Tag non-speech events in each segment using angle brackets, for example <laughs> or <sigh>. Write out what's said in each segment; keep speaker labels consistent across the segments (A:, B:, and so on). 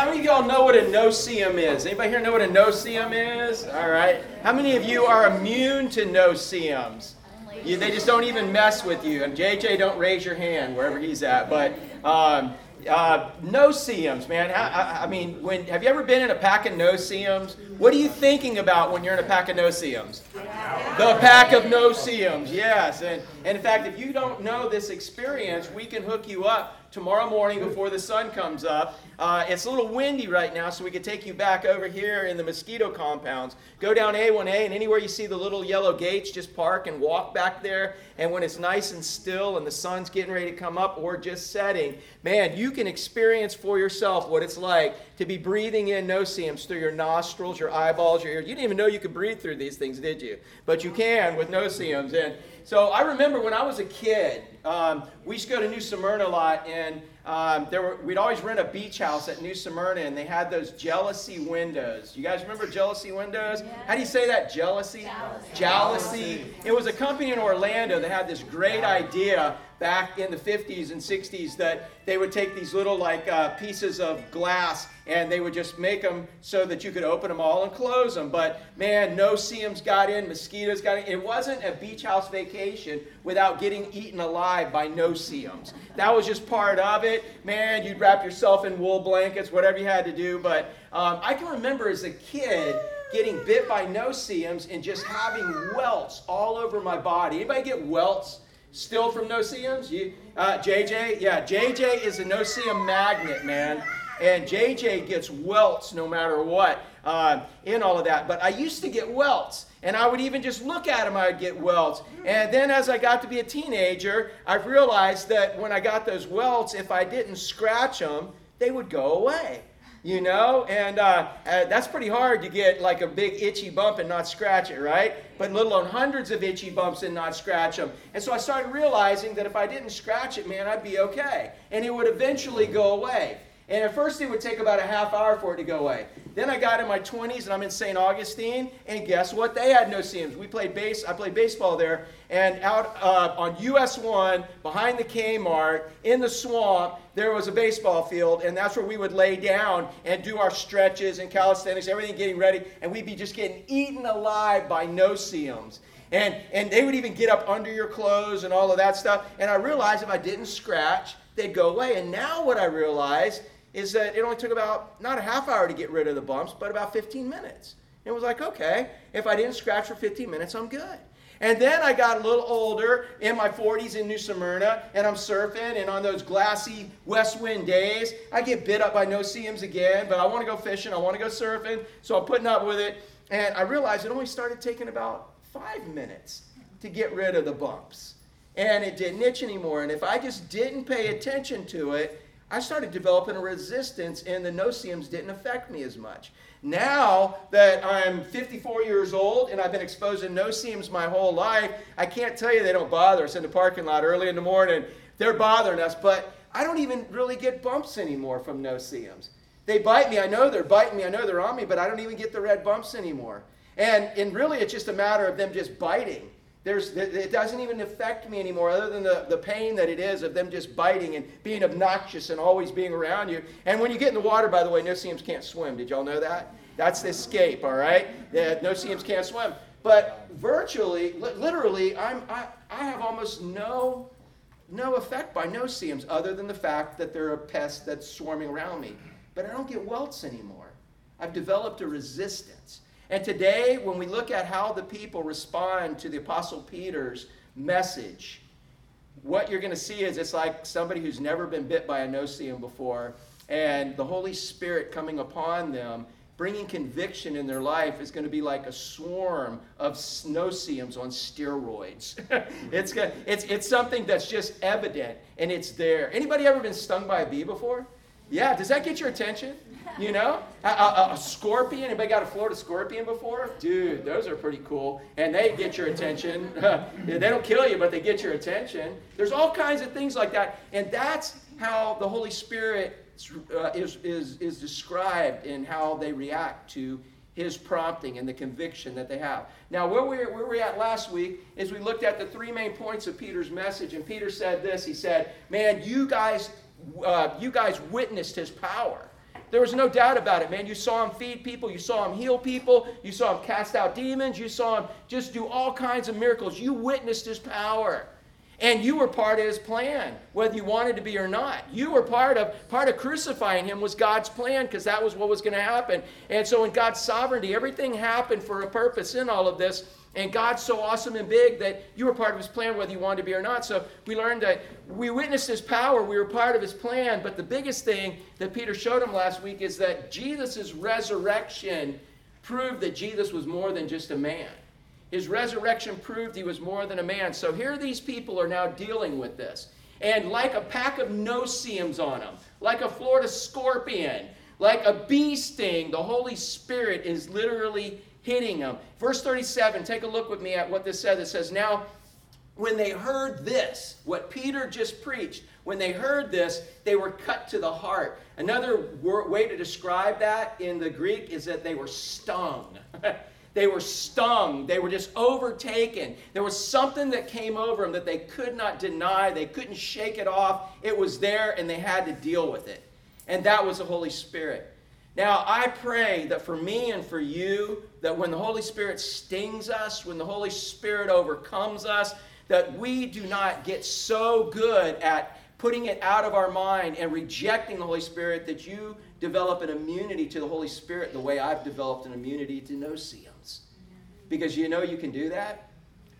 A: how many of y'all know what a no-see-um is? Anybody here know what a no-see-um is? All right. How many of you are immune to no-see-ums? You, they just don't even mess with you. And JJ, don't raise your hand wherever he's at. But um, uh, no-see-ums, man. I, I, I, mean, when have you ever been in a pack of no-see-ums? What are you thinking about when you're in a pack of no-see-ums? The pack of no-see-ums, yes. And, and in fact, if you don't know this experience, we can hook you up tomorrow morning before the sun comes up. Uh, it's a little windy right now, so we could take you back over here in the mosquito compounds. Go down A1A, and anywhere you see the little yellow gates, just park and walk back there. And when it's nice and still and the sun's getting ready to come up or just setting, man, you can experience for yourself what it's like to be breathing in no-see-ums through your nostrils, your eyeballs, your ears. You didn't even know you could breathe through these things, did you? But you can with no-see-ums. And so I remember when I was a kid, um, we used to go to New Smyrna a lot, and um, there were, we'd always rent a beach house at New Smyrna, and they had those jalousie windows. You guys remember jalousie windows? Yeah. How do you say that? Jealousy? Jealousy. jealousy. It was a company in Orlando that had this great idea back in the 50s and 60s that they would take these little like uh, pieces of glass and they would just make them so that you could open them all and close them. But man, no-see-ums got in, mosquitoes got in. It wasn't a beach house vacation without getting eaten alive by no-see-ums. That was just part of it. Man, you'd wrap yourself in wool blankets, whatever you had to do. But um, I can remember as a kid getting bit by no-see-ums and just having welts all over my body. Anybody get welts? Still from no-see-ums? You, uh, JJ? Yeah, JJ is a no-see-um magnet, man. And JJ gets welts no matter what uh, in all of that. But I used to get welts. And I would even just look at them, I'd get welts. And then as I got to be a teenager, I've realized that when I got those welts, if I didn't scratch them, they would go away you know? And uh, uh, that's pretty hard to get like a big itchy bump and not scratch it, right? But let alone hundreds of itchy bumps and not scratch them. And so I started realizing that if I didn't scratch it, man, I'd be okay. And it would eventually go away. And at first, it would take about a half hour for it to go away. Then I got in my 20s and I'm in St. Augustine, and guess what? They had no-see-ums. We played base. I played baseball there, and out uh, on US 1, behind the Kmart, in the swamp, there was a baseball field, and that's where we would lay down and do our stretches and calisthenics, everything getting ready, and we'd be just getting eaten alive by no-see-ums. And, and they would even get up under your clothes and all of that stuff. And I realized if I didn't scratch, they'd go away. And now what I realize is that it only took about not a half hour to get rid of the bumps, but about 15 minutes. It was like, okay, if I didn't scratch for 15 minutes, I'm good. And then I got a little older in my 40s in New Smyrna, and I'm surfing, and on those glassy west wind days, I get bit up by no-see-ums again, but I want to go fishing, I want to go surfing, so I'm putting up with it. And I realized it only started taking about five minutes to get rid of the bumps. And it didn't itch anymore. And if I just didn't pay attention to it, I started developing a resistance, and the no-see-ums didn't affect me as much. Now that I'm 54 years old and I've been exposed to no-see-ums my whole life, I can't tell you they don't bother us in the parking lot early in the morning. They're bothering us, but I don't even really get bumps anymore from no-see-ums. They bite me. I know they're biting me. I know they're on me, but I don't even get the red bumps anymore. And, and really, it's just a matter of them just biting. There's, it doesn't even affect me anymore, other than the, the pain that it is of them just biting and being obnoxious and always being around you. And when you get in the water, by the way, no-see-ums can't swim. Did y'all know that? That's the escape, all right? no-see-ums can't swim. But virtually, li- literally, I'm, I, I have almost no, no effect by no-see-ums other than the fact that they're a pest that's swarming around me. But I don't get welts anymore. I've developed a resistance. And today, when we look at how the people respond to the Apostle Peter's message, what you're going to see is it's like somebody who's never been bit by a no-see-um before, and the Holy Spirit coming upon them, bringing conviction in their life, is going to be like a swarm of no-see-ums on steroids. <laughs> it's, it's, it's something that's just evident, and it's there. Anybody ever been stung by a bee before? Yeah, does that get your attention? You know, a, a, a, scorpion. Anybody got a Florida scorpion before? Dude, those are pretty cool, and they get your attention. <laughs> they don't kill you, but they get your attention. There's all kinds of things like that, and that's how the Holy Spirit uh, is, is, is described in how they react to his prompting and the conviction that they have. Now, where we where we at last week is we looked at the three main points of Peter's message, and Peter said this. He said, "Man, you guys, uh, you guys witnessed his power." There was no doubt about it, man. You saw him feed people, you saw him heal people, you saw him cast out demons, you saw him just do all kinds of miracles. You witnessed his power. And you were part of his plan, whether you wanted to be or not. You were part of part of crucifying him was God's plan because that was what was going to happen. And so in God's sovereignty, everything happened for a purpose in all of this. And God's so awesome and big that you were part of his plan whether you wanted to be or not. So we learned that we witnessed his power, we were part of his plan. But the biggest thing that Peter showed him last week is that Jesus' resurrection proved that Jesus was more than just a man. His resurrection proved he was more than a man. So here these people are now dealing with this. And like a pack of no-see-ums on them, like a Florida scorpion, like a bee sting, the Holy Spirit is literally hitting them. Verse 37, take a look with me at what this says. It says, Now, when they heard this, what Peter just preached, when they heard this, they were cut to the heart. Another way to describe that in the Greek is that they were stung. <laughs> They were stung. They were just overtaken. There was something that came over them that they could not deny. They couldn't shake it off. It was there and they had to deal with it. And that was the Holy Spirit. Now, I pray that for me and for you, that when the Holy Spirit stings us, when the Holy Spirit overcomes us, that we do not get so good at putting it out of our mind and rejecting the Holy Spirit that you develop an immunity to the Holy Spirit the way I've developed an immunity to no-see-ums. Because you know you can do that?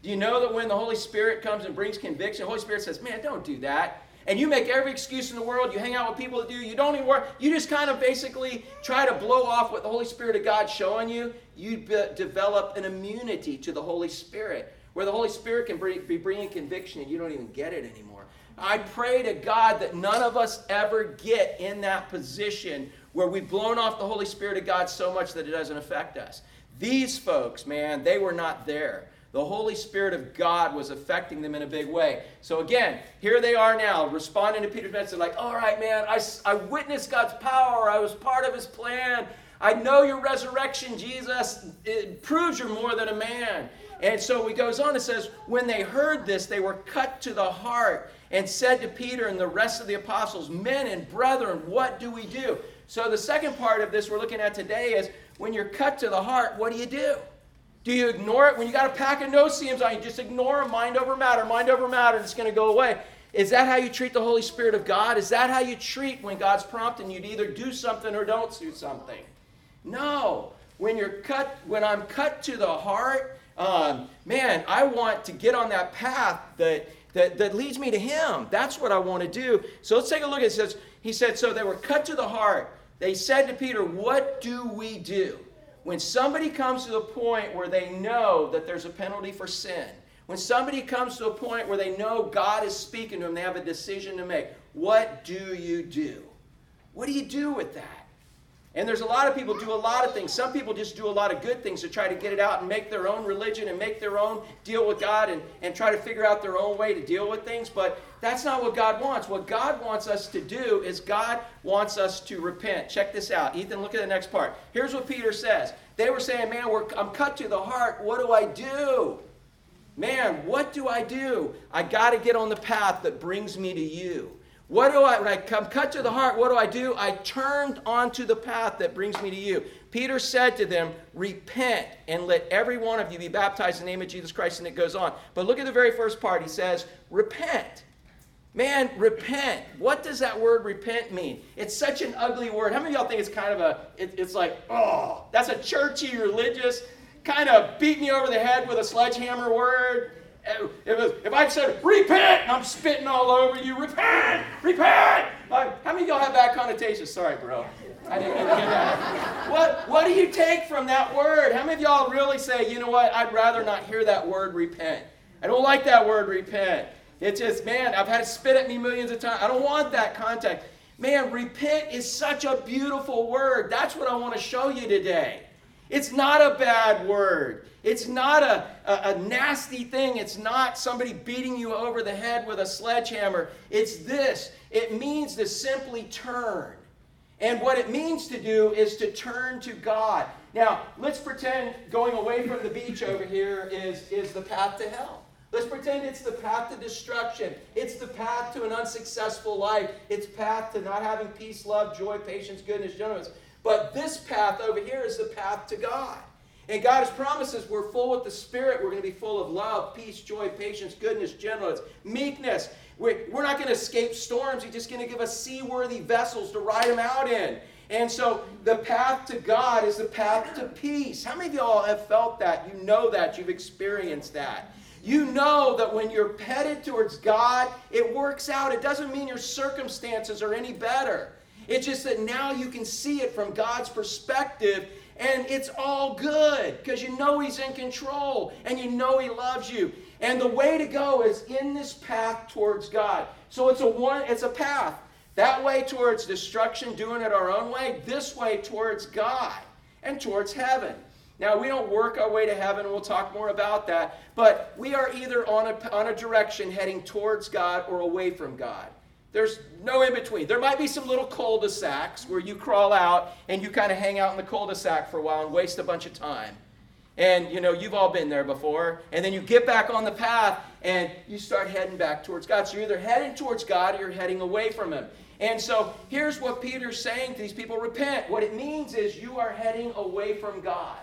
A: Do you know that when the Holy Spirit comes and brings conviction, the Holy Spirit says, Man, don't do that. And you make every excuse in the world. You hang out with people that do. You don't even work. You just kind of basically try to blow off what the Holy Spirit of God's showing you. You be- develop an immunity to the Holy Spirit, where the Holy Spirit can be bringing conviction and you don't even get it anymore. I pray to God that none of us ever get in that position where we've blown off the Holy Spirit of God so much that it doesn't affect us. These folks, man, they were not there. The Holy Spirit of God was affecting them in a big way. So again, here they are now, responding to Peter's message, like, all right, man, I, I witnessed God's power. I was part of his plan. I know your resurrection, Jesus. It proves you're more than a man. And so he goes on and says, when they heard this, they were cut to the heart and said to Peter and the rest of the apostles, Men and brethren, what do we do? So the second part of this we're looking at today is when you're cut to the heart, what do you do? Do you ignore it? When you got a pack of no-see-ums on you, just ignore them, mind over matter, mind over matter, and it's going to go away. Is that how you treat the Holy Spirit of God? Is that how you treat when God's prompting you to either do something or don't do something? No. When you're cut, when I'm cut to the heart, um, man, I want to get on that path that that, that leads me to him. That's what I want to do. So let's take a look. It says, he said, so they were cut to the heart. They said to Peter, what do we do? When somebody comes to the point where they know that there's a penalty for sin, when somebody comes to a point where they know God is speaking to them, they have a decision to make. What do you do? What do you do with that? And there's a lot of people do a lot of things. Some people just do a lot of good things to try to get it out and make their own religion and make their own deal with God and, and try to figure out their own way to deal with things. But that's not what God wants. What God wants us to do is God wants us to repent. Check this out. Ethan, look at the next part. Here's what Peter says. They were saying, Man, I'm cut to the heart. What do I do? Man, what do I do? I got to get on the path that brings me to you. What do I, when I come cut to the heart, what do I do? I turned onto the path that brings me to you. Peter said to them, Repent and let every one of you be baptized in the name of Jesus Christ. And it goes on. But look at the very first part. He says, Repent. Man, repent. What does that word repent mean? It's such an ugly word. How many of y'all think it's kind of a, it, it's like, oh, that's a churchy, religious, kind of beat me over the head with a sledgehammer word? If, if I said, repent, and I'm spitting all over you, repent, repent. Uh, how many of y'all have bad connotations? Sorry, bro. I didn't get that. What, what do you take from that word? How many of y'all really say, you know what, I'd rather not hear that word repent? I don't like that word repent. It's just, man, I've had it spit at me millions of times. I don't want that contact. Man, repent is such a beautiful word. That's what I want to show you today. It's not a bad word. It's not a, a, a, nasty thing. It's not somebody beating you over the head with a sledgehammer. It's this it means to simply turn. And what it means to do is to turn to God. Now, let's pretend going away from the beach over here is, is the path to hell. Let's pretend it's the path to destruction. It's the path to an unsuccessful life. It's path to not having peace, love, joy, patience, goodness, gentleness. But this path over here is the path to God. And God has promised us we're full with the Spirit. We're going to be full of love, peace, joy, patience, goodness, gentleness, meekness. We're, we're not going to escape storms. He's just going to give us seaworthy vessels to ride them out in. And so the path to God is the path to peace. How many of y'all have felt that? You know that. You've experienced that. You know that when you're petted towards God, it works out. It doesn't mean your circumstances are any better. It's just that now you can see it from God's perspective and it's all good because you know He's in control and you know He loves you. And the way to go is in this path towards God. So it's a one, it's a path. That way towards destruction, doing it our own way, this way towards God and towards heaven. Now, we don't work our way to heaven, we'll talk more about that, but we are either on a, on a direction heading towards God or away from God. There's no in between. There might be some little cul de sacs where you crawl out and you kind of hang out in the cul de sac for a while and waste a bunch of time. And you know, you've all been there before. And then you get back on the path and you start heading back towards God. So you're either heading towards God or you're heading away from Him. And so here's what Peter's saying to these people repent. What it means is you are heading away from God.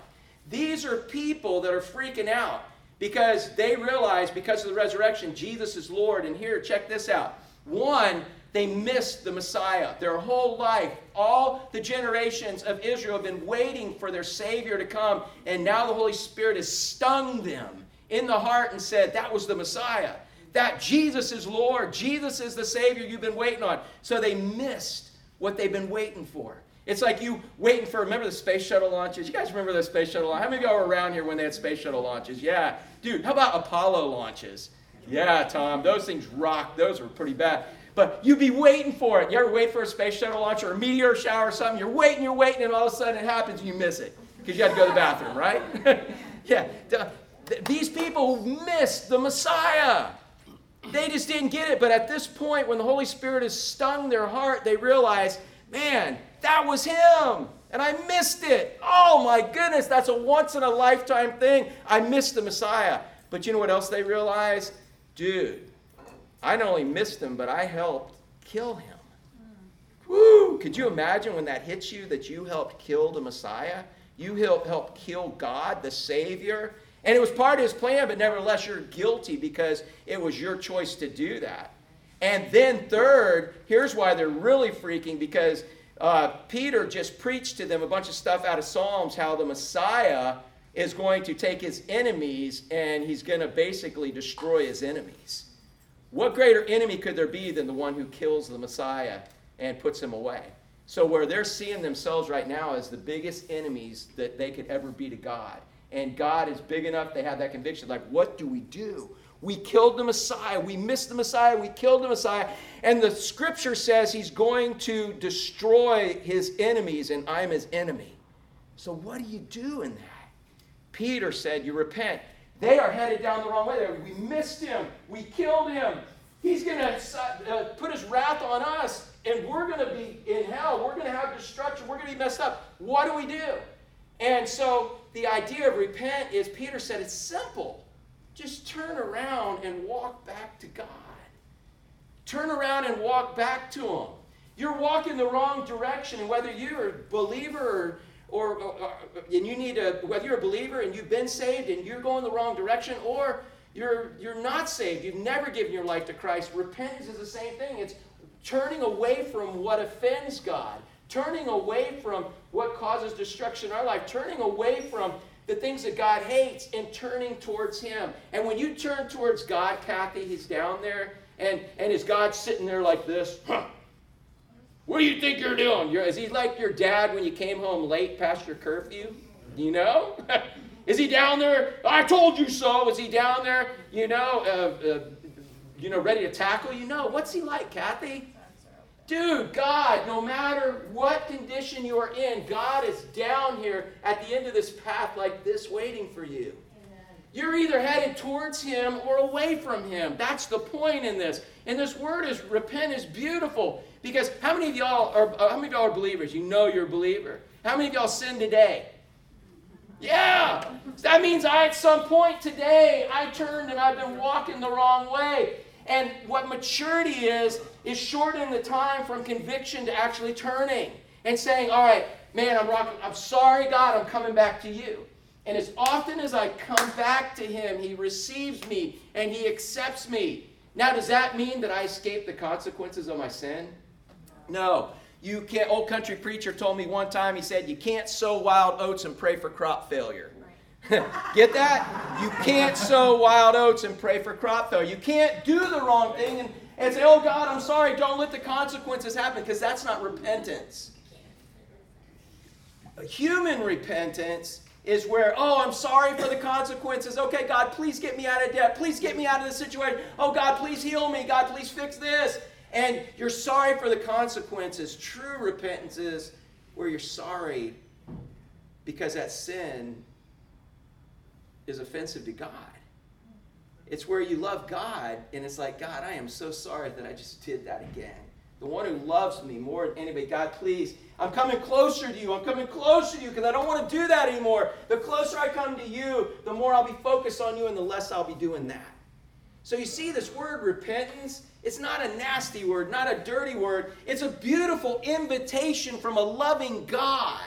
A: These are people that are freaking out because they realize because of the resurrection, Jesus is Lord. And here, check this out. One, they missed the Messiah. Their whole life, all the generations of Israel have been waiting for their Savior to come, and now the Holy Spirit has stung them in the heart and said, That was the Messiah. That Jesus is Lord. Jesus is the Savior you've been waiting on. So they missed what they've been waiting for. It's like you waiting for, remember the space shuttle launches? You guys remember the space shuttle launches? How many of y'all were around here when they had space shuttle launches? Yeah. Dude, how about Apollo launches? Yeah, Tom, those things rock. Those were pretty bad. But you'd be waiting for it. You ever wait for a space shuttle launch or a meteor shower or something? You're waiting, you're waiting, and all of a sudden it happens and you miss it because you had to go to the bathroom, right? <laughs> yeah. These people missed the Messiah. They just didn't get it. But at this point, when the Holy Spirit has stung their heart, they realize, man, that was him. And I missed it. Oh my goodness, that's a once in a lifetime thing. I missed the Messiah. But you know what else they realized? Dude, I not only missed him, but I helped kill him. Woo! Could you imagine when that hits you that you helped kill the Messiah? You helped help kill God, the Savior. And it was part of his plan, but nevertheless, you're guilty because it was your choice to do that. And then, third, here's why they're really freaking because uh, Peter just preached to them a bunch of stuff out of Psalms how the Messiah is going to take his enemies and he's going to basically destroy his enemies. What greater enemy could there be than the one who kills the Messiah and puts him away? So, where they're seeing themselves right now as the biggest enemies that they could ever be to God. And God is big enough, they have that conviction like, what do we do? We killed the Messiah. We missed the Messiah. We killed the Messiah. And the scripture says he's going to destroy his enemies, and I'm his enemy. So, what do you do in that? Peter said, You repent. They are headed down the wrong way. We missed him. We killed him. He's going to uh, put his wrath on us, and we're going to be in hell. We're going to have destruction. We're going to be messed up. What do we do? And so the idea of repent is Peter said it's simple. Just turn around and walk back to God. Turn around and walk back to Him. You're walking the wrong direction, and whether you're a believer or or, or, and you need to whether you're a believer and you've been saved and you're going the wrong direction or you're you're not saved you've never given your life to christ repentance is the same thing. It's turning away from what offends god turning away from what causes destruction in our life turning away from the things that god hates and turning towards him. And when you turn towards god kathy he's down there and and is god sitting there like this huh what do you think you're doing? You're, is he like your dad when you came home late past your curfew? You know? <laughs> is he down there? I told you so. Is he down there? You know, uh, uh, you know, ready to tackle you? Know what's he like, Kathy? Dude, God, no matter what condition you are in, God is down here at the end of this path like this waiting for you. You're either headed towards Him or away from Him. That's the point in this. And this word is repent is beautiful. Because how many of y'all are uh, how many of y'all are believers? You know you're a believer. How many of y'all sin today? Yeah. That means I, at some point today, I turned and I've been walking the wrong way. And what maturity is, is shortening the time from conviction to actually turning and saying, all right, man, I'm rocking. I'm sorry, God, I'm coming back to you. And as often as I come back to Him, He receives me and He accepts me. Now, does that mean that I escape the consequences of my sin? No. You can't. Old country preacher told me one time. He said, "You can't sow wild oats and pray for crop failure." <laughs> Get that? You can't sow wild oats and pray for crop failure. You can't do the wrong thing and, and say, "Oh God, I'm sorry." Don't let the consequences happen because that's not repentance. Human repentance is where, oh, I'm sorry for the consequences. Okay, God, please get me out of debt. Please get me out of this situation. Oh, God, please heal me. God, please fix this and you're sorry for the consequences. True repentance is where you're sorry because that sin is offensive to God. It's where you love God and it's like, God, I am so sorry that I just did that again. The one who loves me more than anybody, God, please, I'm coming closer to you. I'm coming closer to you because I don't want to do that anymore. The closer I come to you, the more I'll be focused on you and the less I'll be doing that. So you see, this word repentance, it's not a nasty word, not a dirty word. It's a beautiful invitation from a loving God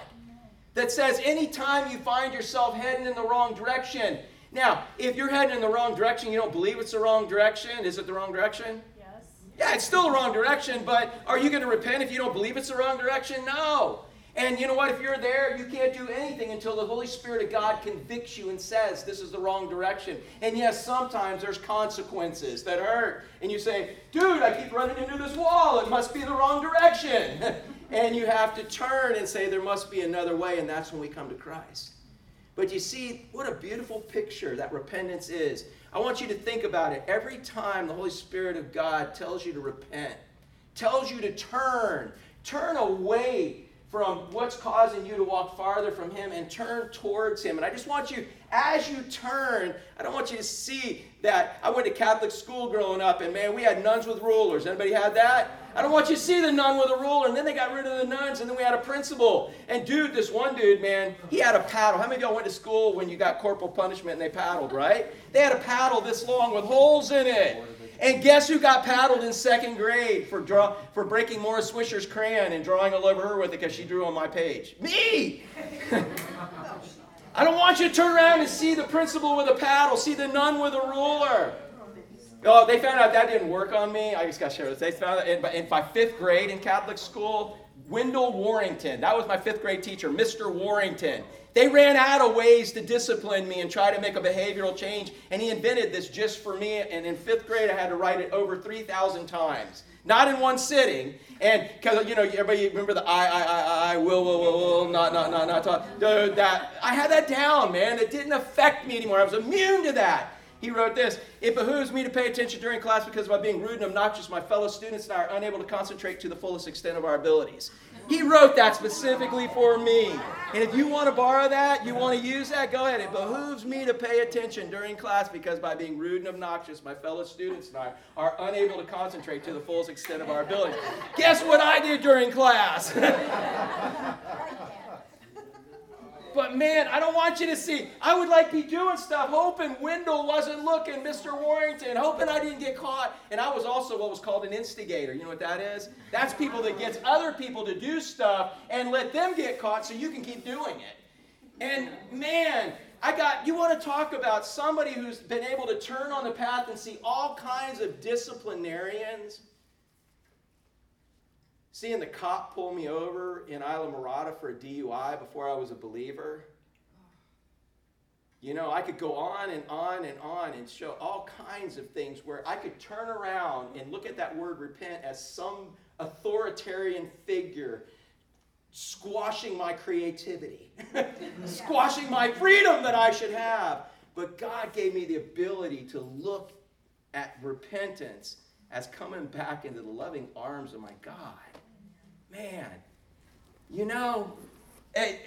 A: that says anytime you find yourself heading in the wrong direction. Now, if you're heading in the wrong direction, you don't believe it's the wrong direction. Is it the wrong direction?
B: Yes.
A: Yeah, it's still the wrong direction, but are you going to repent if you don't believe it's the wrong direction? No. And you know what? If you're there, you can't do anything until the Holy Spirit of God convicts you and says this is the wrong direction. And yes, sometimes there's consequences that hurt. And you say, dude, I keep running into this wall. It must be the wrong direction. <laughs> and you have to turn and say there must be another way. And that's when we come to Christ. But you see, what a beautiful picture that repentance is. I want you to think about it. Every time the Holy Spirit of God tells you to repent, tells you to turn, turn away from what's causing you to walk farther from Him and turn towards Him. And I just want you, as you turn, I don't want you to see that. I went to Catholic school growing up, and man, we had nuns with rulers. Anybody had that? I don't want you to see the nun with a ruler, and then they got rid of the nuns, and then we had a principal. And dude, this one dude, man, he had a paddle. How many of y'all went to school when you got corporal punishment and they paddled, right? They had a paddle this long with holes in it. And guess who got paddled in second grade for draw for breaking Morris Swisher's crayon and drawing all over her with it because she drew on my page? Me! <laughs> I don't want you to turn around and see the principal with a paddle, see the nun with a ruler. Oh, they found out that didn't work on me. I just got to share this. They found out in, in my fifth grade in Catholic school, Wendell Warrington, that was my fifth grade teacher, Mr. Warrington. They ran out of ways to discipline me and try to make a behavioral change, and he invented this just for me. And in fifth grade, I had to write it over 3,000 times, not in one sitting. And because you know, everybody remember the I, I, I, I, will, will, will, will, not, not, not, not, talk. That I had that down, man. It didn't affect me anymore. I was immune to that. He wrote this It behooves me to pay attention during class because by being rude and obnoxious, my fellow students and I are unable to concentrate to the fullest extent of our abilities. He wrote that specifically for me. And if you want to borrow that, you want to use that, go ahead. It behooves me to pay attention during class because by being rude and obnoxious, my fellow students and I are unable to concentrate to the fullest extent of our abilities. Guess what I did during class? <laughs> But man, I don't want you to see. I would like be doing stuff, hoping Wendell wasn't looking, Mr. Warrington, hoping I didn't get caught. And I was also what was called an instigator. You know what that is? That's people that gets other people to do stuff and let them get caught so you can keep doing it. And man, I got you want to talk about somebody who's been able to turn on the path and see all kinds of disciplinarians Seeing the cop pull me over in Islamorada for a DUI before I was a believer. You know, I could go on and on and on and show all kinds of things where I could turn around and look at that word repent as some authoritarian figure squashing my creativity, <laughs> squashing my freedom that I should have. But God gave me the ability to look at repentance as coming back into the loving arms of my God. Man, you know, hey,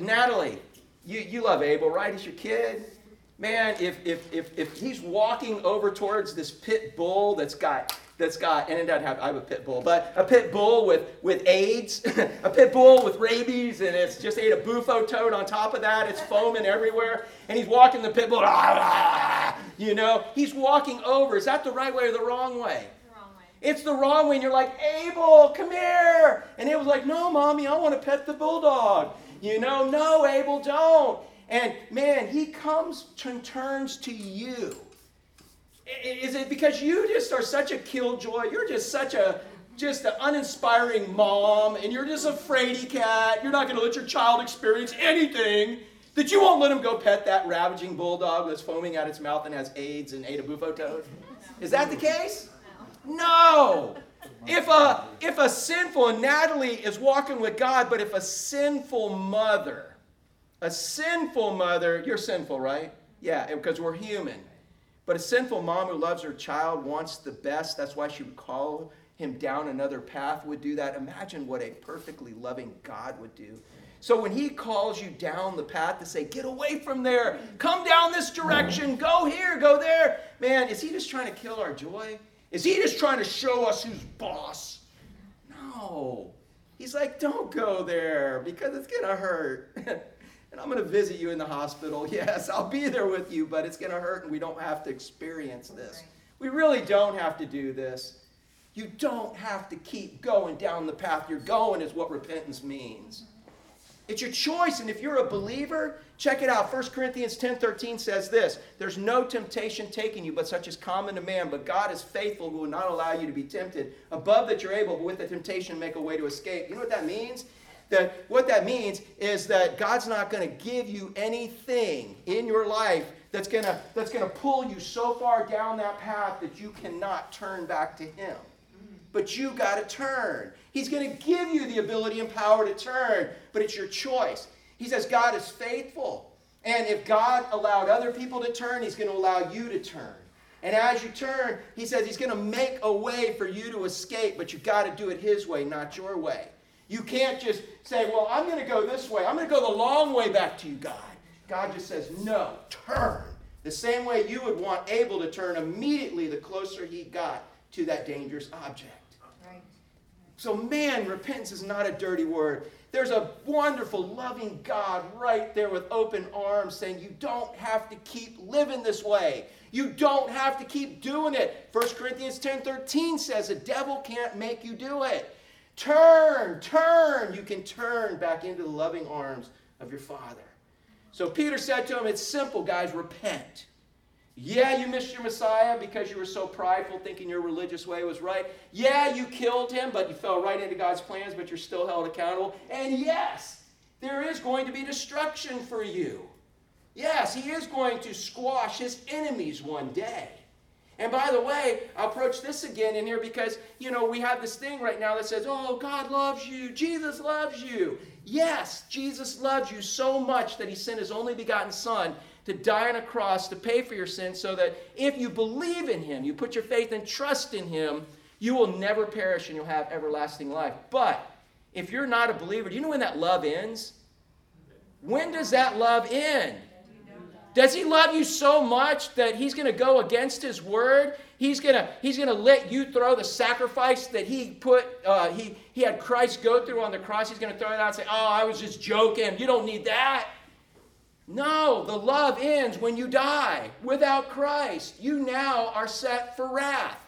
A: Natalie, you, you love Abel, right? He's your kid. Man, if, if, if, if he's walking over towards this pit bull that's got that's got, and it doesn't have, I have a pit bull, but a pit bull with, with AIDS, <laughs> a pit bull with rabies, and it's just ate a bufo toad on top of that. It's foaming everywhere. And he's walking the pit bull, <laughs> you know, he's walking over. Is that the right way or the wrong way? It's the wrong way, and you're like, Abel, come here. And was like, no, mommy, I want to pet the bulldog. You know, no, Abel, don't. And man, he comes and turns to you is it because you just are such a killjoy? You're just such a just an uninspiring mom, and you're just a fraidy cat. You're not going to let your child experience anything that you won't let him go pet that ravaging bulldog that's foaming out its mouth and has AIDS and ate a bufo toad? Is that the case? No. If a if a sinful Natalie is walking with God, but if a sinful mother, a sinful mother, you're sinful, right? Yeah, because we're human. But a sinful mom who loves her child, wants the best, that's why she would call him down another path, would do that. Imagine what a perfectly loving God would do. So when he calls you down the path to say, get away from there, come down this direction, go here, go there, man, is he just trying to kill our joy? Is he just trying to show us who's boss? No. He's like, don't go there because it's going to hurt. <laughs> and I'm going to visit you in the hospital. <laughs> Yes, I'll be there with you, but it's going to hurt and we don't have to experience this. We really don't have to do this. You don't have to keep going down the path you're going, is what repentance means. It's your choice, and if you're a believer, check it out. 1 Corinthians 10 13 says this There's no temptation taking you, but such as common to man. But God is faithful, who will not allow you to be tempted above that you're able, but with the temptation make a way to escape. You know what that means? that what that means is that God's not going to give you anything in your life that's going to that's going to pull you so far down that path that you cannot turn back to him. But you got to turn. He's going to give you the ability and power to turn, but it's your choice. He says God is faithful. And if God allowed other people to turn, he's going to allow you to turn. And as you turn, he says he's going to make a way for you to escape, but you've got to do it his way, not your way. You can't just say, well, I'm going to go this way. I'm going to go the long way back to you, God. God just says, no, turn. The same way you would want Abel to turn immediately the closer he got to that dangerous object. So, man, repentance is not a dirty word. There's a wonderful, loving God right there with open arms saying, You don't have to keep living this way. You don't have to keep doing it. 1 Corinthians 10 13 says, The devil can't make you do it. Turn, turn. You can turn back into the loving arms of your Father. So Peter said to him, It's simple, guys, repent. Yeah, you missed your Messiah because you were so prideful thinking your religious way was right. Yeah, you killed him, but you fell right into God's plans, but you're still held accountable. And yes, there is going to be destruction for you. Yes, he is going to squash his enemies one day. And by the way, I'll approach this again in here because, you know, we have this thing right now that says, oh, God loves you. Jesus loves you. Yes, Jesus loves you so much that he sent his only begotten Son to die on a cross to pay for your sins so that if you believe in him, you put your faith and trust in him, you will never perish and you'll have everlasting life. But if you're not a believer, do you know when that love ends? When does that love end? Does he love you so much that he's going to go against his word? He's going to he's going to let you throw the sacrifice that he put uh, he he had Christ go through on the cross. He's going to throw it out and say, "Oh, I was just joking. You don't need that." No, the love ends when you die. Without Christ, you now are set for wrath.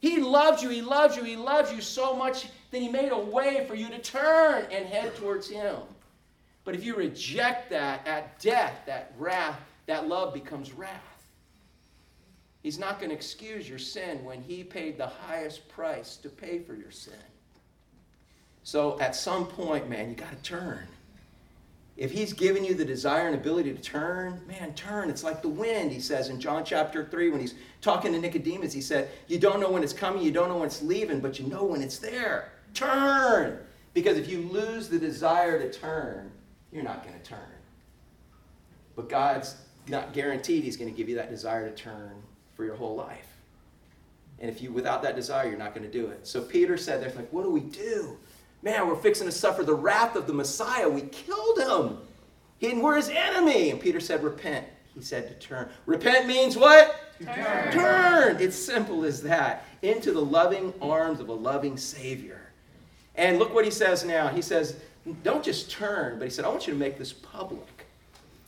A: He loves you, he loves you, he loves you so much that he made a way for you to turn and head towards him. But if you reject that at death, that wrath, that love becomes wrath. He's not going to excuse your sin when he paid the highest price to pay for your sin. So at some point, man, you got to turn. If he's given you the desire and ability to turn, man, turn. It's like the wind, he says in John chapter 3 when he's talking to Nicodemus. He said, You don't know when it's coming, you don't know when it's leaving, but you know when it's there. Turn. Because if you lose the desire to turn, you're not going to turn. But God's not guaranteed he's going to give you that desire to turn for your whole life. And if you, without that desire, you're not going to do it. So Peter said, "There's like, what do we do? Man, we're fixing to suffer the wrath of the Messiah. We killed him. He, and we're his enemy. And Peter said, repent. He said to turn. Repent means what? Turn. Turn. It's simple as that. Into the loving arms of a loving Savior. And look what he says now. He says, don't just turn, but he said, I want you to make this public.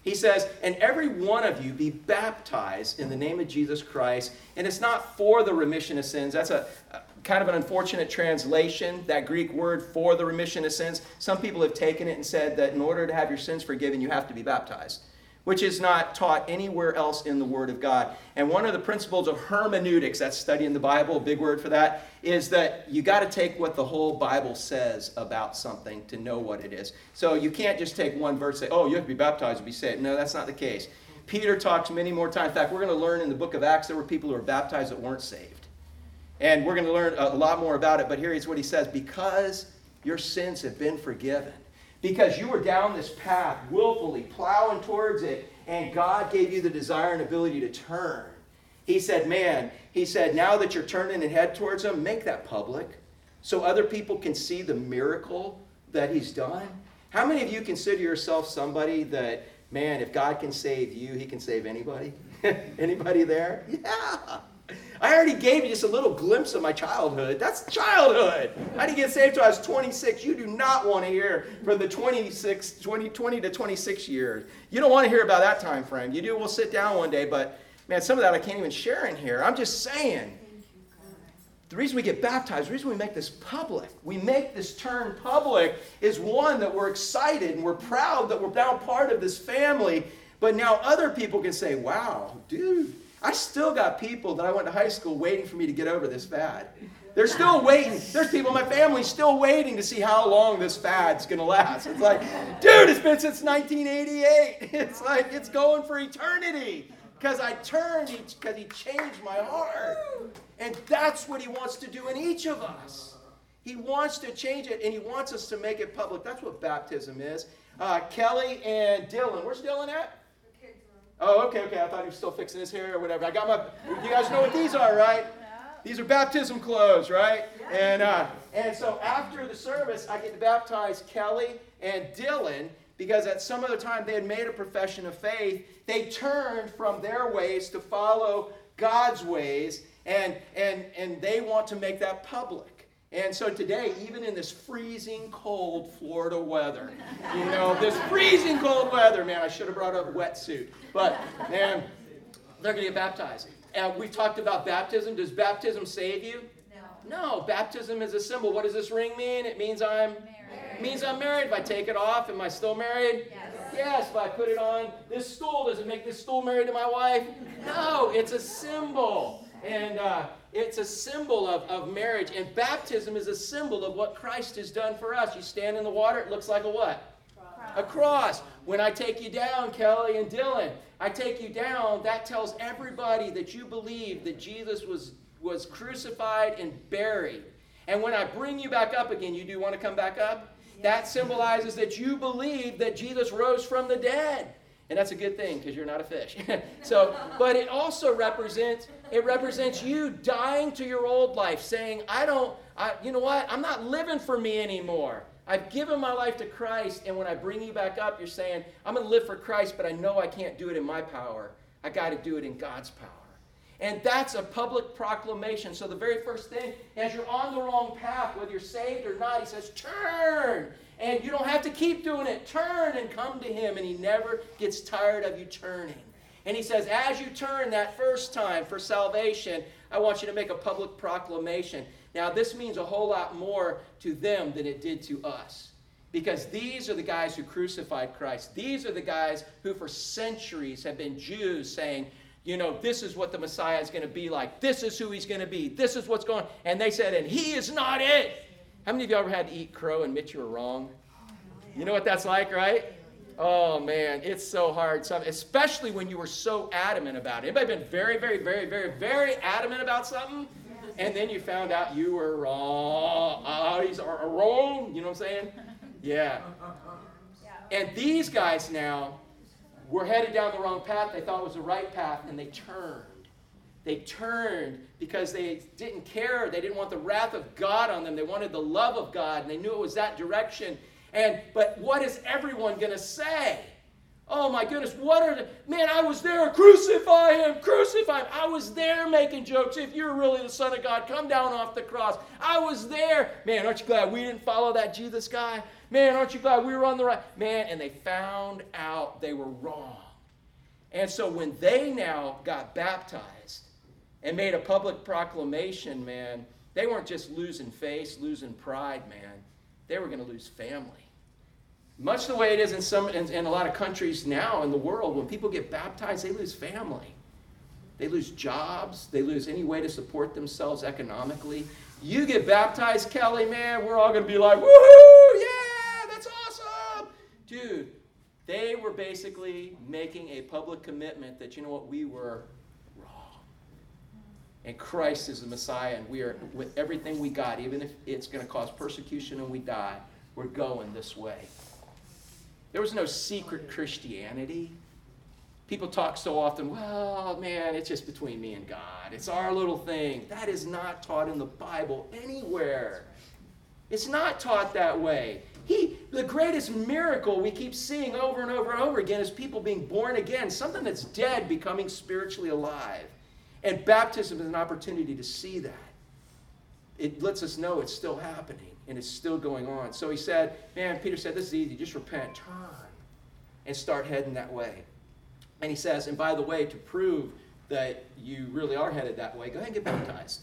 A: He says, and every one of you be baptized in the name of Jesus Christ. And it's not for the remission of sins. That's a kind of an unfortunate translation, that Greek word for the remission of sins. Some people have taken it and said that in order to have your sins forgiven, you have to be baptized which is not taught anywhere else in the Word of God. And one of the principles of hermeneutics, that's studying the Bible, a big word for that, is that you got to take what the whole Bible says about something to know what it is. So you can't just take one verse and say, oh, you have to be baptized to be saved. No, that's not the case. Peter talks many more times. In fact, we're going to learn in the book of Acts there were people who were baptized that weren't saved. And we're going to learn a lot more about it, but here is what he says because your sins have been forgiven because you were down this path willfully, plowing towards it, and God gave you the desire and ability to turn. He said, Man, he said, now that you're turning and head towards Him, make that public so other people can see the miracle that He's done. How many of you consider yourself somebody that, man, if God can save you, He can save anybody? <laughs> anybody there? Yeah. I already gave you just a little glimpse of my childhood. That's childhood. I didn't get saved until I was 26. You do not want to hear from the 26, 20, 20 to 26 years. You don't want to hear about that time frame. You do, we'll sit down one day, but man, some of that I can't even share in here. I'm just saying. The reason we get baptized, the reason we make this public, we make this turn public, is one that we're excited and we're proud that we're now part of this family. But now other people can say, wow, dude, I still got people that I went to high school waiting for me to get over this fad. They're still waiting. There's people in my family still waiting to see how long this fad's to last. It's like, dude, it's been since 1988. <laughs> It's like, it's going for eternity. Because I turned, because he changed my heart. And that's what he wants to do in each of us. He wants to change it, and he wants us to make it public. That's what baptism is. Uh, Kelly and Dylan. Where's Dylan at? Oh, okay, okay. I thought he was still fixing his hair or whatever. I got my. You guys know what these are, right? These are baptism clothes, right? And uh, and so after the service, I get to baptize Kelly and Dylan because at some other time they had made a profession of faith. They turned from their ways to follow God's ways, and and and they want to make that public. And so today, even in this freezing cold Florida weather, you know, this freezing cold weather, man, I should have brought a wetsuit. But, man, they're going to get baptized. And we talked about baptism. Does baptism save you? No. No, baptism is a symbol. What does this ring mean? It means I'm married. means I'm married. If I take it off, am I still married?
B: Yes.
A: Yes, if I put it on this stool, does it make this stool married to my wife? No, it's a symbol. And uh, it's a symbol of, of marriage. And baptism is a symbol of what Christ has done for us. You stand in the water, it looks like a what? A cross. When I take you down, Kelly and Dylan, I take you down, that tells everybody that you believe that Jesus was, was crucified and buried. And when I bring you back up again, you do want to come back up? That symbolizes that you believe that Jesus rose from the dead. And that's a good thing because you're not a fish. <laughs> so, but it also represents it represents you dying to your old life, saying, "I don't, I, you know what? I'm not living for me anymore. I've given my life to Christ." And when I bring you back up, you're saying, "I'm going to live for Christ, but I know I can't do it in my power. I got to do it in God's power." And that's a public proclamation. So the very first thing, as you're on the wrong path, whether you're saved or not, he says, "Turn." And you don't have to keep doing it. Turn and come to Him, and He never gets tired of you turning. And He says, as you turn that first time for salvation, I want you to make a public proclamation. Now, this means a whole lot more to them than it did to us. Because these are the guys who crucified Christ. These are the guys who, for centuries, have been Jews saying, you know, this is what the Messiah is going to be like. This is who he's going to be. This is what's going And they said, and he is not it. How many of you ever had to eat crow and admit you were wrong? You know what that's like, right? Oh man, it's so hard. Especially when you were so adamant about it. Anybody been very, very, very, very, very adamant about something? And then you found out you were wrong. Uh, he's wrong. You know what I'm saying? <laughs> Yeah. And these guys now were headed down the wrong path. They thought it was the right path, and they turned. They turned because they didn't care. They didn't want the wrath of God on them. They wanted the love of God, and they knew it was that direction. And but what is everyone going to say? Oh my goodness, what are the man? I was there, crucify him, crucify him. I was there making jokes. If you're really the Son of God, come down off the cross. I was there. Man, aren't you glad we didn't follow that Jesus guy? Man, aren't you glad we were on the right? Man, and they found out they were wrong. And so when they now got baptized and made a public proclamation, man, they weren't just losing face, losing pride, man. They were going to lose family. Much the way it is in some in, in, a lot of countries now in the world, when people get baptized, they lose family. They lose jobs, they lose any way to support themselves economically. You get baptized, Kelly, man, we're all gonna be like, woohoo, yeah, that's awesome. Dude, they were basically making a public commitment that you know what, we were wrong. And Christ is the Messiah, and we are with everything we got, even if it's gonna cause persecution and we die, we're going this way. There was no secret Christianity. People talk so often, well, man, it's just between me and God. It's our little thing. That is not taught in the Bible anywhere. It's not taught that way. He, the greatest miracle we keep seeing over and over and over again is people being born again, something that's dead becoming spiritually alive. And baptism is an opportunity to see that. It lets us know it's still happening and it's still going on. So he said, Man, Peter said, This is easy. Just repent, turn, and start heading that way. And he says, And by the way, to prove that you really are headed that way, go ahead and get baptized.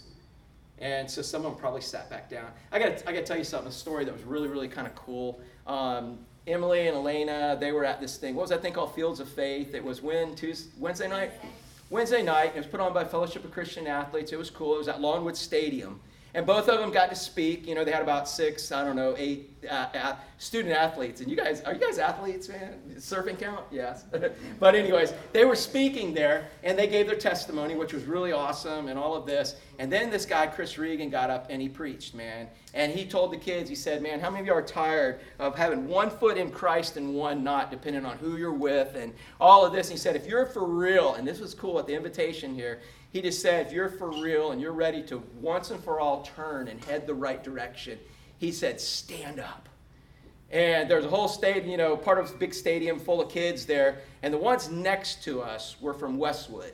A: And so some of them probably sat back down. I got I got to tell you something, a story that was really, really kind of cool. Um, Emily and Elena, they were at this thing. What was that thing called Fields of Faith? It was when Tuesday, Wednesday night. Wednesday night. It was put on by Fellowship of Christian Athletes. It was cool. It was at Longwood Stadium. And both of them got to speak. You know, they had about six, I don't know, eight uh, student athletes. And you guys, are you guys athletes, man? Surfing count? Yes. <laughs> but, anyways, they were speaking there and they gave their testimony, which was really awesome and all of this. And then this guy, Chris Regan, got up and he preached, man. And he told the kids, he said, man, how many of you are tired of having one foot in Christ and one not, depending on who you're with and all of this? And he said, if you're for real, and this was cool at the invitation here, he just said, if you're for real and you're ready to once and for all turn and head the right direction, he said, stand up. And there's a whole state, you know, part of big stadium full of kids there. And the ones next to us were from Westwood.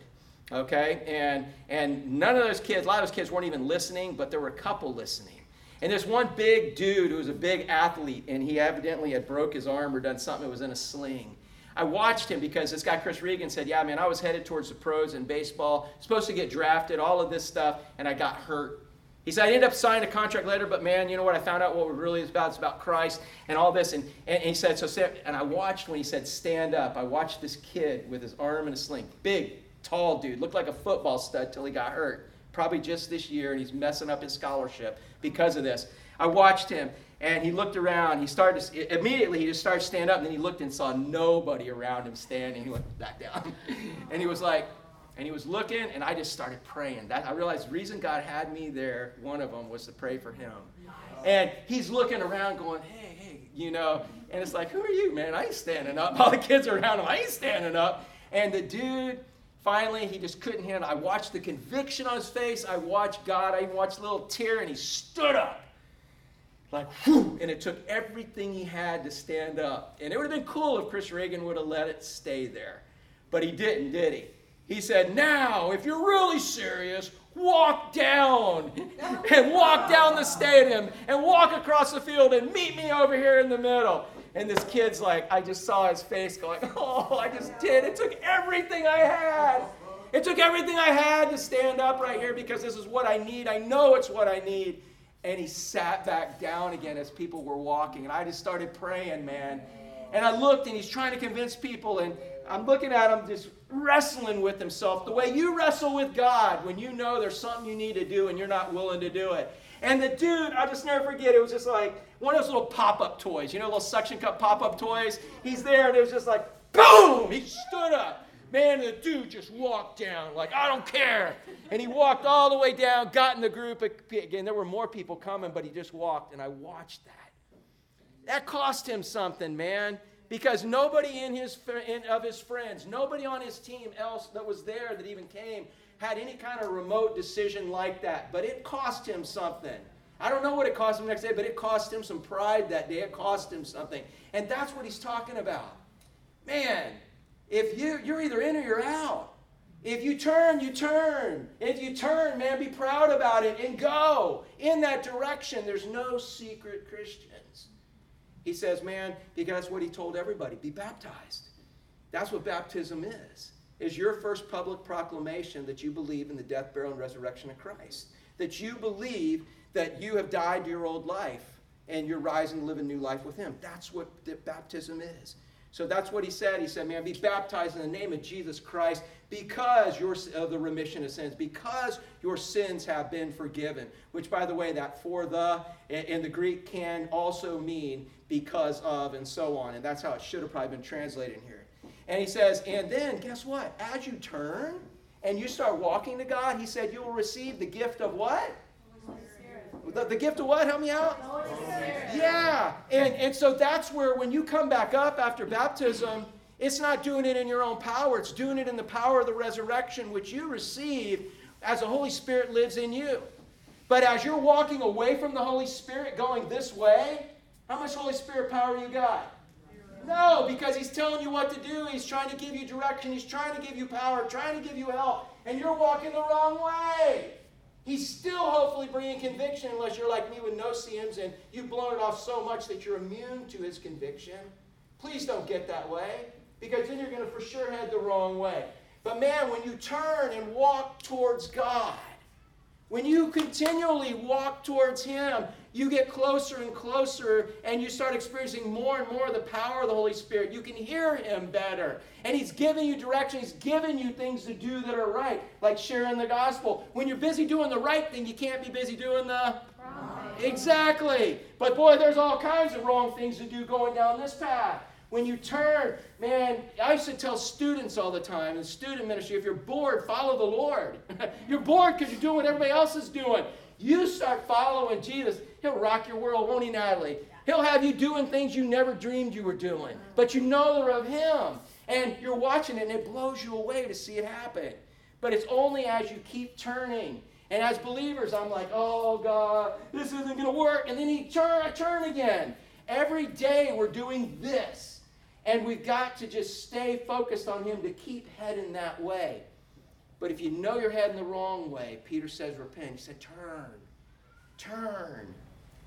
A: Okay? And and none of those kids, a lot of those kids weren't even listening, but there were a couple listening. And this one big dude who was a big athlete, and he evidently had broke his arm or done something, it was in a sling. I watched him because this guy Chris Regan said, "Yeah, man, I was headed towards the pros in baseball, supposed to get drafted, all of this stuff, and I got hurt." He said, I ended up signing a contract later, but man, you know what? I found out what it really is about. It's about Christ and all this. And, and, he said, so, and I watched when he said, stand up. I watched this kid with his arm in a sling. Big, tall dude. Looked like a football stud till he got hurt. Probably just this year, and he's messing up his scholarship because of this. I watched him, and he looked around. He started to, immediately. He just started to stand up, and then he looked and saw nobody around him standing. He went back down, <laughs> and he was like, and he was looking, and I just started praying. That I realized the reason God had me there. One of them was to pray for him, and he's looking around, going, "Hey, hey," you know, and it's like, "Who are you, man? I ain't standing up." <laughs> All the kids are around him. I ain't standing up, and the dude. Finally, he just couldn't handle. it. I watched the conviction on his face. I watched God. I even watched a little tear, and he stood up like whew, and it took everything he had to stand up. And it would have been cool if Chris Regan would have let it stay there. But he didn't, did he? He said, Now, if you're really serious, walk down <laughs> and walk down the stadium and walk across the field and meet me over here in the middle. And this kid's like, I just saw his face going, <laughs> Oh, I just did. It took everything I had. It took everything I had to stand up right here because this is what I need. I know it's what I need. And he sat back down again as people were walking. And I just started praying, man. And I looked and he's trying to convince people. And I'm looking at him just wrestling with himself the way you wrestle with God when you know there's something you need to do and you're not willing to do it. And the dude, I'll just never forget, it was just like one of those little pop up toys, you know, little suction cup pop up toys. He's there and it was just like, boom! He stood up. Man, the dude just walked down like, I don't care. And he walked all the way down, got in the group. Again, there were more people coming, but he just walked, and I watched that. That cost him something, man, because nobody in his, in, of his friends, nobody on his team else that was there that even came, had any kind of remote decision like that. But it cost him something. I don't know what it cost him the next day, but it cost him some pride that day. It cost him something. And that's what he's talking about. man, if you, you're either in or you're out. If you turn, you turn. If you turn, man, be proud about it and go in that direction. There's no secret Christians. He says, man, because what he told everybody be baptized. That's what baptism is. Is your first public proclamation that you believe in the death, burial, and resurrection of Christ. That you believe that you have died to your old life and you're rising to live a new life with him. That's what baptism is. So that's what he said. He said, man, be baptized in the name of Jesus Christ because your, of the remission of sins, because your sins have been forgiven. Which, by the way, that for the in the Greek can also mean because of and so on. And that's how it should have probably been translated here. And he says, and then guess what? As you turn and you start walking to God, he said, you will receive the gift of what? The, the, gift of what? Help me out. Yeah. And, and so that's where when you come back up after baptism, it's not doing it in your own power, it's doing it in the power of the resurrection, which you receive as the Holy Spirit lives in you. But as you're walking away from the Holy Spirit, going this way, how much Holy Spirit power you got? No, because He's telling you what to do. He's trying to give you direction. He's trying to give you power, trying to give you help. And you're walking the wrong way. He's still hopefully bringing conviction unless you're like me with no-see-ums and you've blown it off so much that you're immune to His conviction. Please don't get that way because then you're going to for sure head the wrong way. But man, when you turn and walk towards God, when you continually walk towards Him, you get closer and closer and you start experiencing more and more of the power of the Holy Spirit. You can hear Him better. And He's giving you direction. He's giving you things to do that are right, like sharing the gospel. When you're busy doing the right thing, you can't be busy doing the wrong. Thing. Exactly. But boy, there's all kinds of wrong things to do going down this path. When you turn, man, I used to tell students all the time in student ministry if you're bored, follow the Lord. <laughs> you're bored because you're doing what everybody else is doing. You start following Jesus, He'll rock your world, won't He, Natalie? He'll have you doing things you never dreamed you were doing, but you know they're of Him. And you're watching it and it blows you away to see it happen. But it's only as you keep turning. And as believers, I'm like, oh God, this isn't going to work. And then he turn, I turn again. Every day we're doing this. And we've got to just stay focused on Him to keep heading that way. But if you know you're heading the wrong way, Peter says, repent. He said, turn, turn.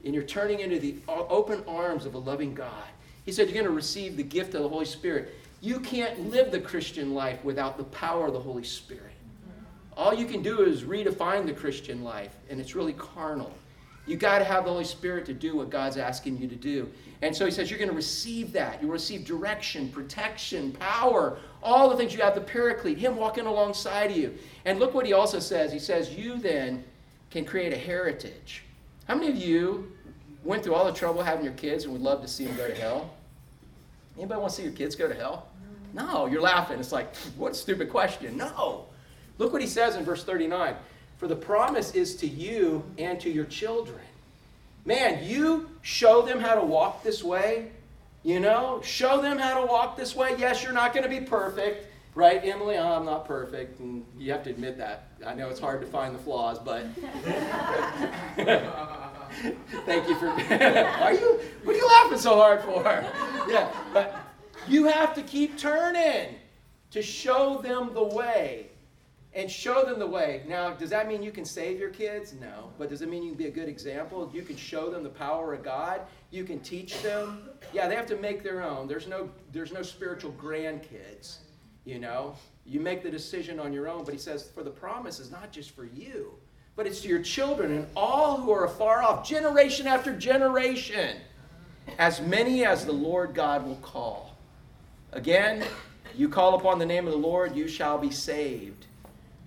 A: And you're turning into the open arms of a loving God. He said, you're going to receive the gift of the Holy Spirit. You can't live the Christian life without the power of the Holy Spirit. All you can do is redefine the Christian life, and it's really carnal. You got to have the Holy Spirit to do what God's asking you to do. And so he says, You're going to receive that. You'll receive direction, protection, power, all the things you have the paraclete, him walking alongside of you. And look what he also says. He says, You then can create a heritage. How many of you went through all the trouble having your kids and would love to see them go to hell? Anybody want to see your kids go to hell? No, you're laughing. It's like, what a stupid question. No. Look what he says in verse 39 For the promise is to you and to your children Man, you show them how to walk this way. You know, show them how to walk this way. Yes, you're not going to be perfect, right, Emily? Oh, I'm not perfect, and you have to admit that. I know it's hard to find the flaws, but <laughs> thank you for. <laughs> are you? What are you laughing so hard for? <laughs> Yeah, but you have to keep turning to show them the way and show them the way. Now, does that mean you can save your kids? No. But does it mean you can be a good example? You can show them the power of God. You can teach them. Yeah, they have to make their own. There's no there's no spiritual grandkids. You know, you make the decision on your own. But he says, for the promise is not just for you, but it's to your children and all who are afar off, generation after generation, as many as the Lord God will call. Again, you call upon the name of the Lord, you shall be saved.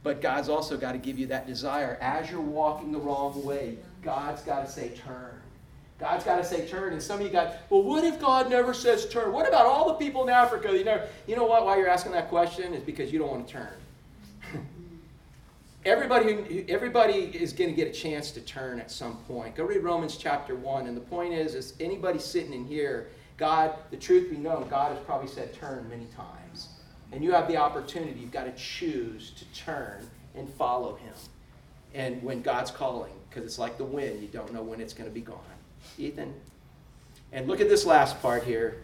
A: But God's also got to give you that desire. As you're walking the wrong way, God's got to say, turn. God's got to say turn. And some of you got, well, what if God never says turn? What about all the people in Africa? You know, you know what? Why you're asking that question is because you don't want to turn. <laughs> everybody, everybody is going to get a chance to turn at some point. Go read Romans chapter 1. And the point is, is anybody sitting in here, God, the truth be known, God has probably said turn many times. And you have the opportunity, you've got to choose to turn and follow him. And when God's calling, because it's like the wind, you don't know when it's going to be gone. Ethan? And look at this last part here.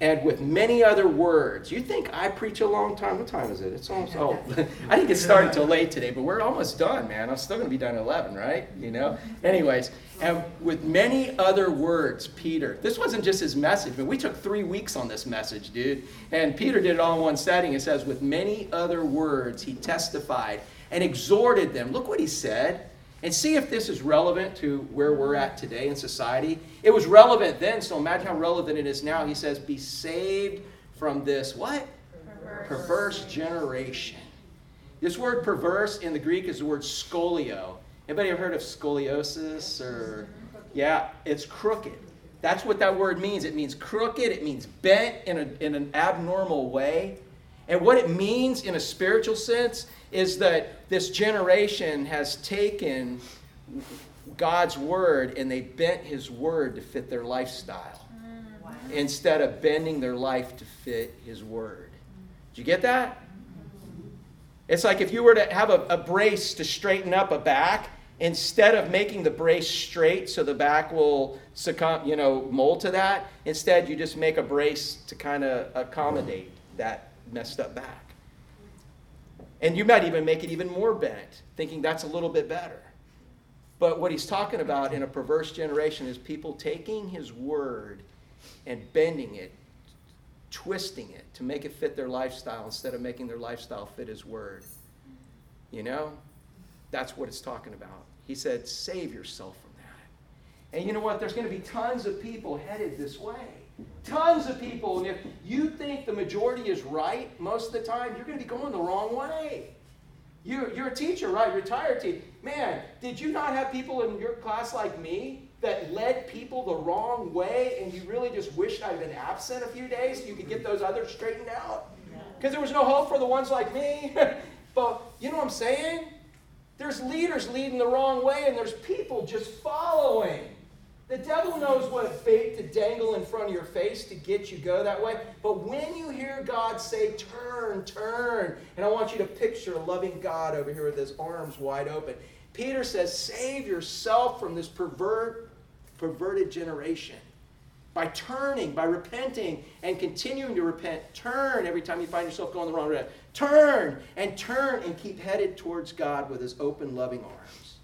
A: and with many other words. You think I preach a long time? What time is it? It's almost, oh, <laughs> I didn't get started late today, but we're almost done, man. I'm still going to be done at 11, right? You know? Anyways, and with many other words, Peter, this wasn't just his message, but we took three weeks on this message, dude. And Peter did it all in one setting. It says, with many other words, he testified and exhorted them. Look what he said and see if this is relevant to where we're at today in society. It was relevant then, so imagine how relevant it is now. He says, Be saved from this what? Perverse, perverse generation. This word perverse in the Greek is the word scolio. Anybody ever heard of scoliosis or yeah, it's crooked. That's what that word means. It means crooked, it means bent in, a, in an abnormal way. And what it means in a spiritual sense is that this generation has taken God's word and they bent his word to fit their lifestyle wow. instead of bending their life to fit his word. Did you get that? It's like if you were to have a, a brace to straighten up a back, instead of making the brace straight so the back will succumb, you know, mold to that, instead you just make a brace to kind of accommodate that messed up back. And you might even make it even more bent, thinking that's a little bit better. But what he's talking about in a perverse generation is people taking his word and bending it, twisting it to make it fit their lifestyle instead of making their lifestyle fit his word. You know? That's what it's talking about. He said, save yourself from that. And you know what? There's going to be tons of people headed this way. Tons of people. And if you think the majority is right most of the time, you're going to be going the wrong way. You're, you're a teacher, right? Retired teacher. Man, did you not have people in your class like me that led people the wrong way and you really just wished I'd been absent a few days so you could get those others straightened out? Because there was no hope for the ones like me. <laughs> but you know what I'm saying? There's leaders leading the wrong way and there's people just following. The devil knows what bait to dangle in front of your face to get you go that way. But when you hear God say, turn, turn, and I want you to picture a loving God over here with his arms wide open. Peter says, save yourself from this pervert, perverted generation. By turning, by repenting, and continuing to repent. Turn every time you find yourself going the wrong way. Turn and turn and keep headed towards God with his open, loving arms.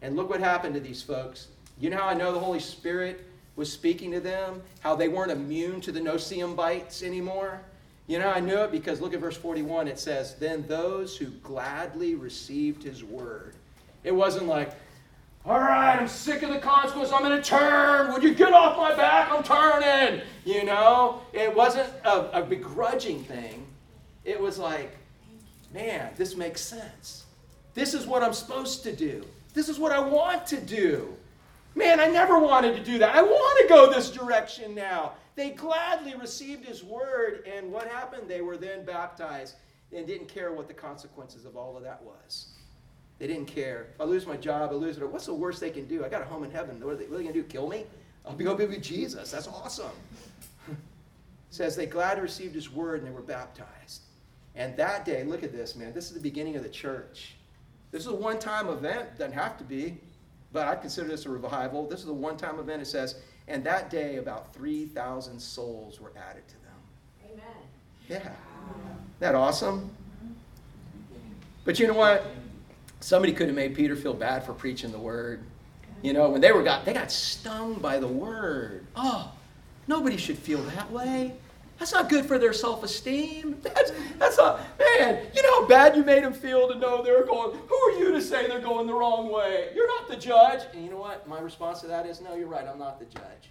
A: And look what happened to these folks. You know how I know the Holy Spirit was speaking to them? How they weren't immune to the no-see-um bites anymore? You know, I knew it because look at verse 41. It says, Then those who gladly received his word. It wasn't like, all right, I'm sick of the consequences. I'm going to turn. Would you get off my back? I'm turning. You know, it wasn't a, a begrudging thing. It was like, man, this makes sense. This is what I'm supposed to do. This is what I want to do. Man, I never wanted to do that. I want to go this direction now. They gladly received his word, and what happened? They were then baptized and didn't care what the consequences of all of that was. They didn't care. If I lose my job, I lose it. What's the worst they can do? I got a home in heaven. What are they, they going to do? Kill me? I'll be going be with Jesus. That's awesome. <laughs> says they gladly received his word and they were baptized. And that day, look at this, man. This is the beginning of the church. This is a one time event. Doesn't have to be but I consider this a revival. This is a one time event. It says, and that day about 3,000 souls were added to them.
B: Amen.
A: Yeah. Isn't that awesome? But you know what? Somebody could have made Peter feel bad for preaching the word. You know, when they were got they got stung by the word. Oh, nobody should feel that way. That's not good for their self esteem. That's, that's not, man, you know how bad you made them feel to know they're going, who are you to say they're going the wrong way? You're not the judge. And you know what? My response to that is, no, you're right. I'm not the judge.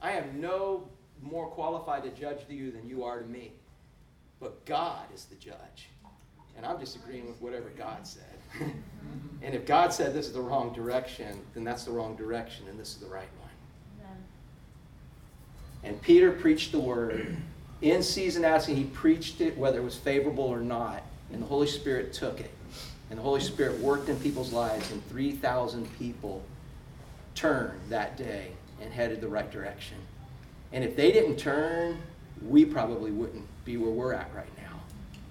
A: I am no more qualified to judge to you than you are to me. But God is the judge. And I'm just agreeing with whatever God said. <laughs> and if God said this is the wrong direction, then that's the wrong direction, and this is the right one. And Peter preached the word in season, asking. He preached it whether it was favorable or not. And the Holy Spirit took it. And the Holy Spirit worked in people's lives, and 3,000 people turned that day and headed the right direction. And if they didn't turn, we probably wouldn't be where we're at right now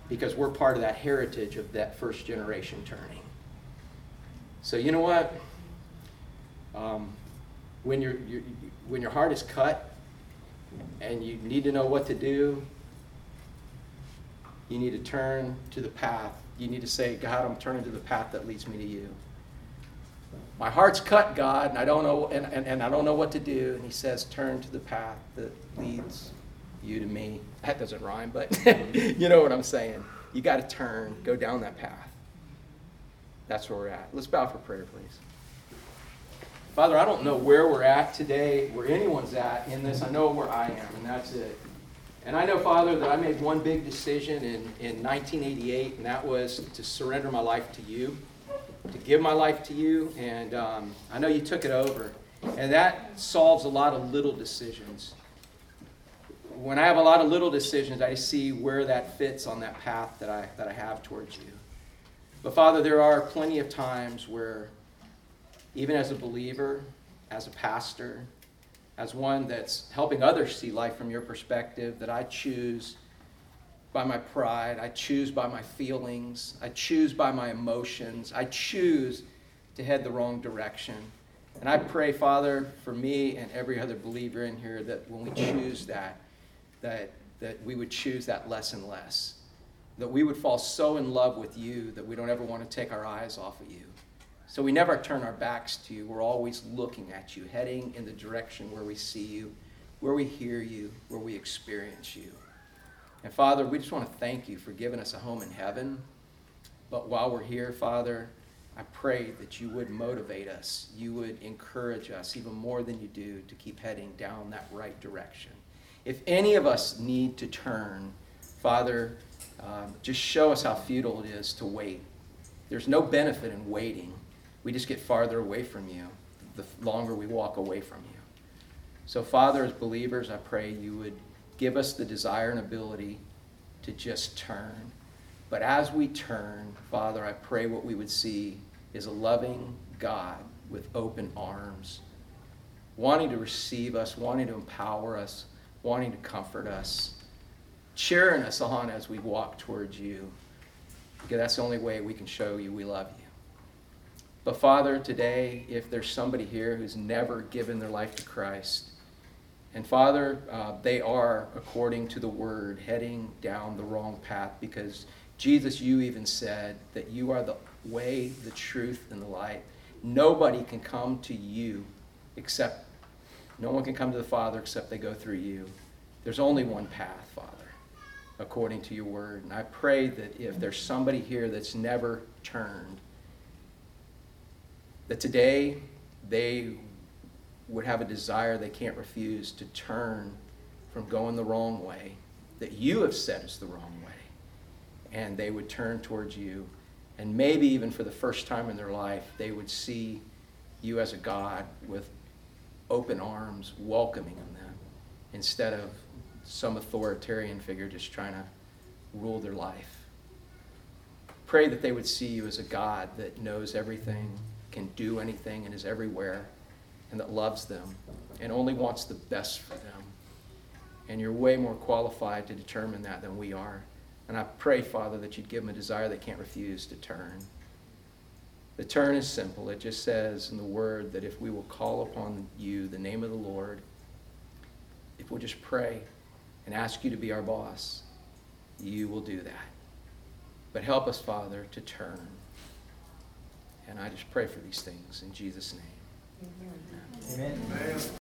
A: because we're part of that heritage of that first generation turning. So, you know what? Um, when, you when your heart is cut and you need to know what to do, you need to turn to the path. You need to say, God, I'm turning to the path that leads me to you. My heart's cut, God, and I don't know and, and, and I don't know what to do. And he says, turn to the path that leads you to me. That doesn't rhyme, but <laughs> you know what I'm saying. You got to turn, go down that path. That's where we're at. Let's bow for prayer, please. Father, I don't know where we're at today, where anyone's at in this. I know where I am, and that's it. And I know, Father, that I made one big decision in, in 1988, and that was to surrender my life to you, to give my life to you. And um, I know you took it over. And that solves a lot of little decisions. When I have a lot of little decisions, I see where that fits on that path that I, that I have towards you. But Father, there are plenty of times where, even as a believer, as a pastor, as one that's helping others see life from your perspective, that I choose by my pride, I choose by my feelings, I choose by my emotions, I choose to head the wrong direction. And I pray, Father, for me and every other believer in here that when we choose that, that, that we would choose that less and less. That we would fall so in love with you that we don't ever want to take our eyes off of you. So we never turn our backs to you. We're always looking at you, heading in the direction where we see you, where we hear you, where we experience you. And Father, we just want to thank you for giving us a home in heaven. But while we're here, Father, I pray that you would motivate us, you would encourage us even more than you do to keep heading down that right direction. If any of us need to turn, Father, um, just show us how futile it is to wait. There's no benefit in waiting we just get farther away from you the longer we walk away from you. So, Father, as believers, I pray you would give us the desire and ability to just turn. But as we turn, Father, I pray what we would see is a loving God with open arms, wanting to receive us, wanting to empower us, wanting to comfort us, cheering us on as we walk towards you. Because that's the only way we can show you we love you. But Father, today, if there's somebody here who's never given their life to Christ, and Father, uh, they are, according to the word, heading down the wrong path because Jesus, you even said that you are the way, the truth, and the light. Nobody can come to you except, no one can come to the Father except they go through you. There's only one path, Father, according to your word. And I pray that if there's somebody here that's never turned, that today they would have a desire they can't refuse to turn from going the wrong way that you have said is the wrong way. And they would turn towards you. And maybe even for the first time in their life, they would see you as a God with open arms, welcoming them, instead of some authoritarian figure just trying to rule their life. Pray that they would see you as a God that knows everything can do anything and is everywhere and that loves them and only wants the best for them. And you're way more qualified to determine that than we are. And I pray, Father, that you'd give them a desire they can't refuse to turn. The turn is simple. It just says in the word that if we will call upon you, the name of the Lord, if we'll just pray and ask you to be our boss, you will do that. But help us, Father, to turn. And I just pray for these things in Jesus' name.
B: Amen. Amen.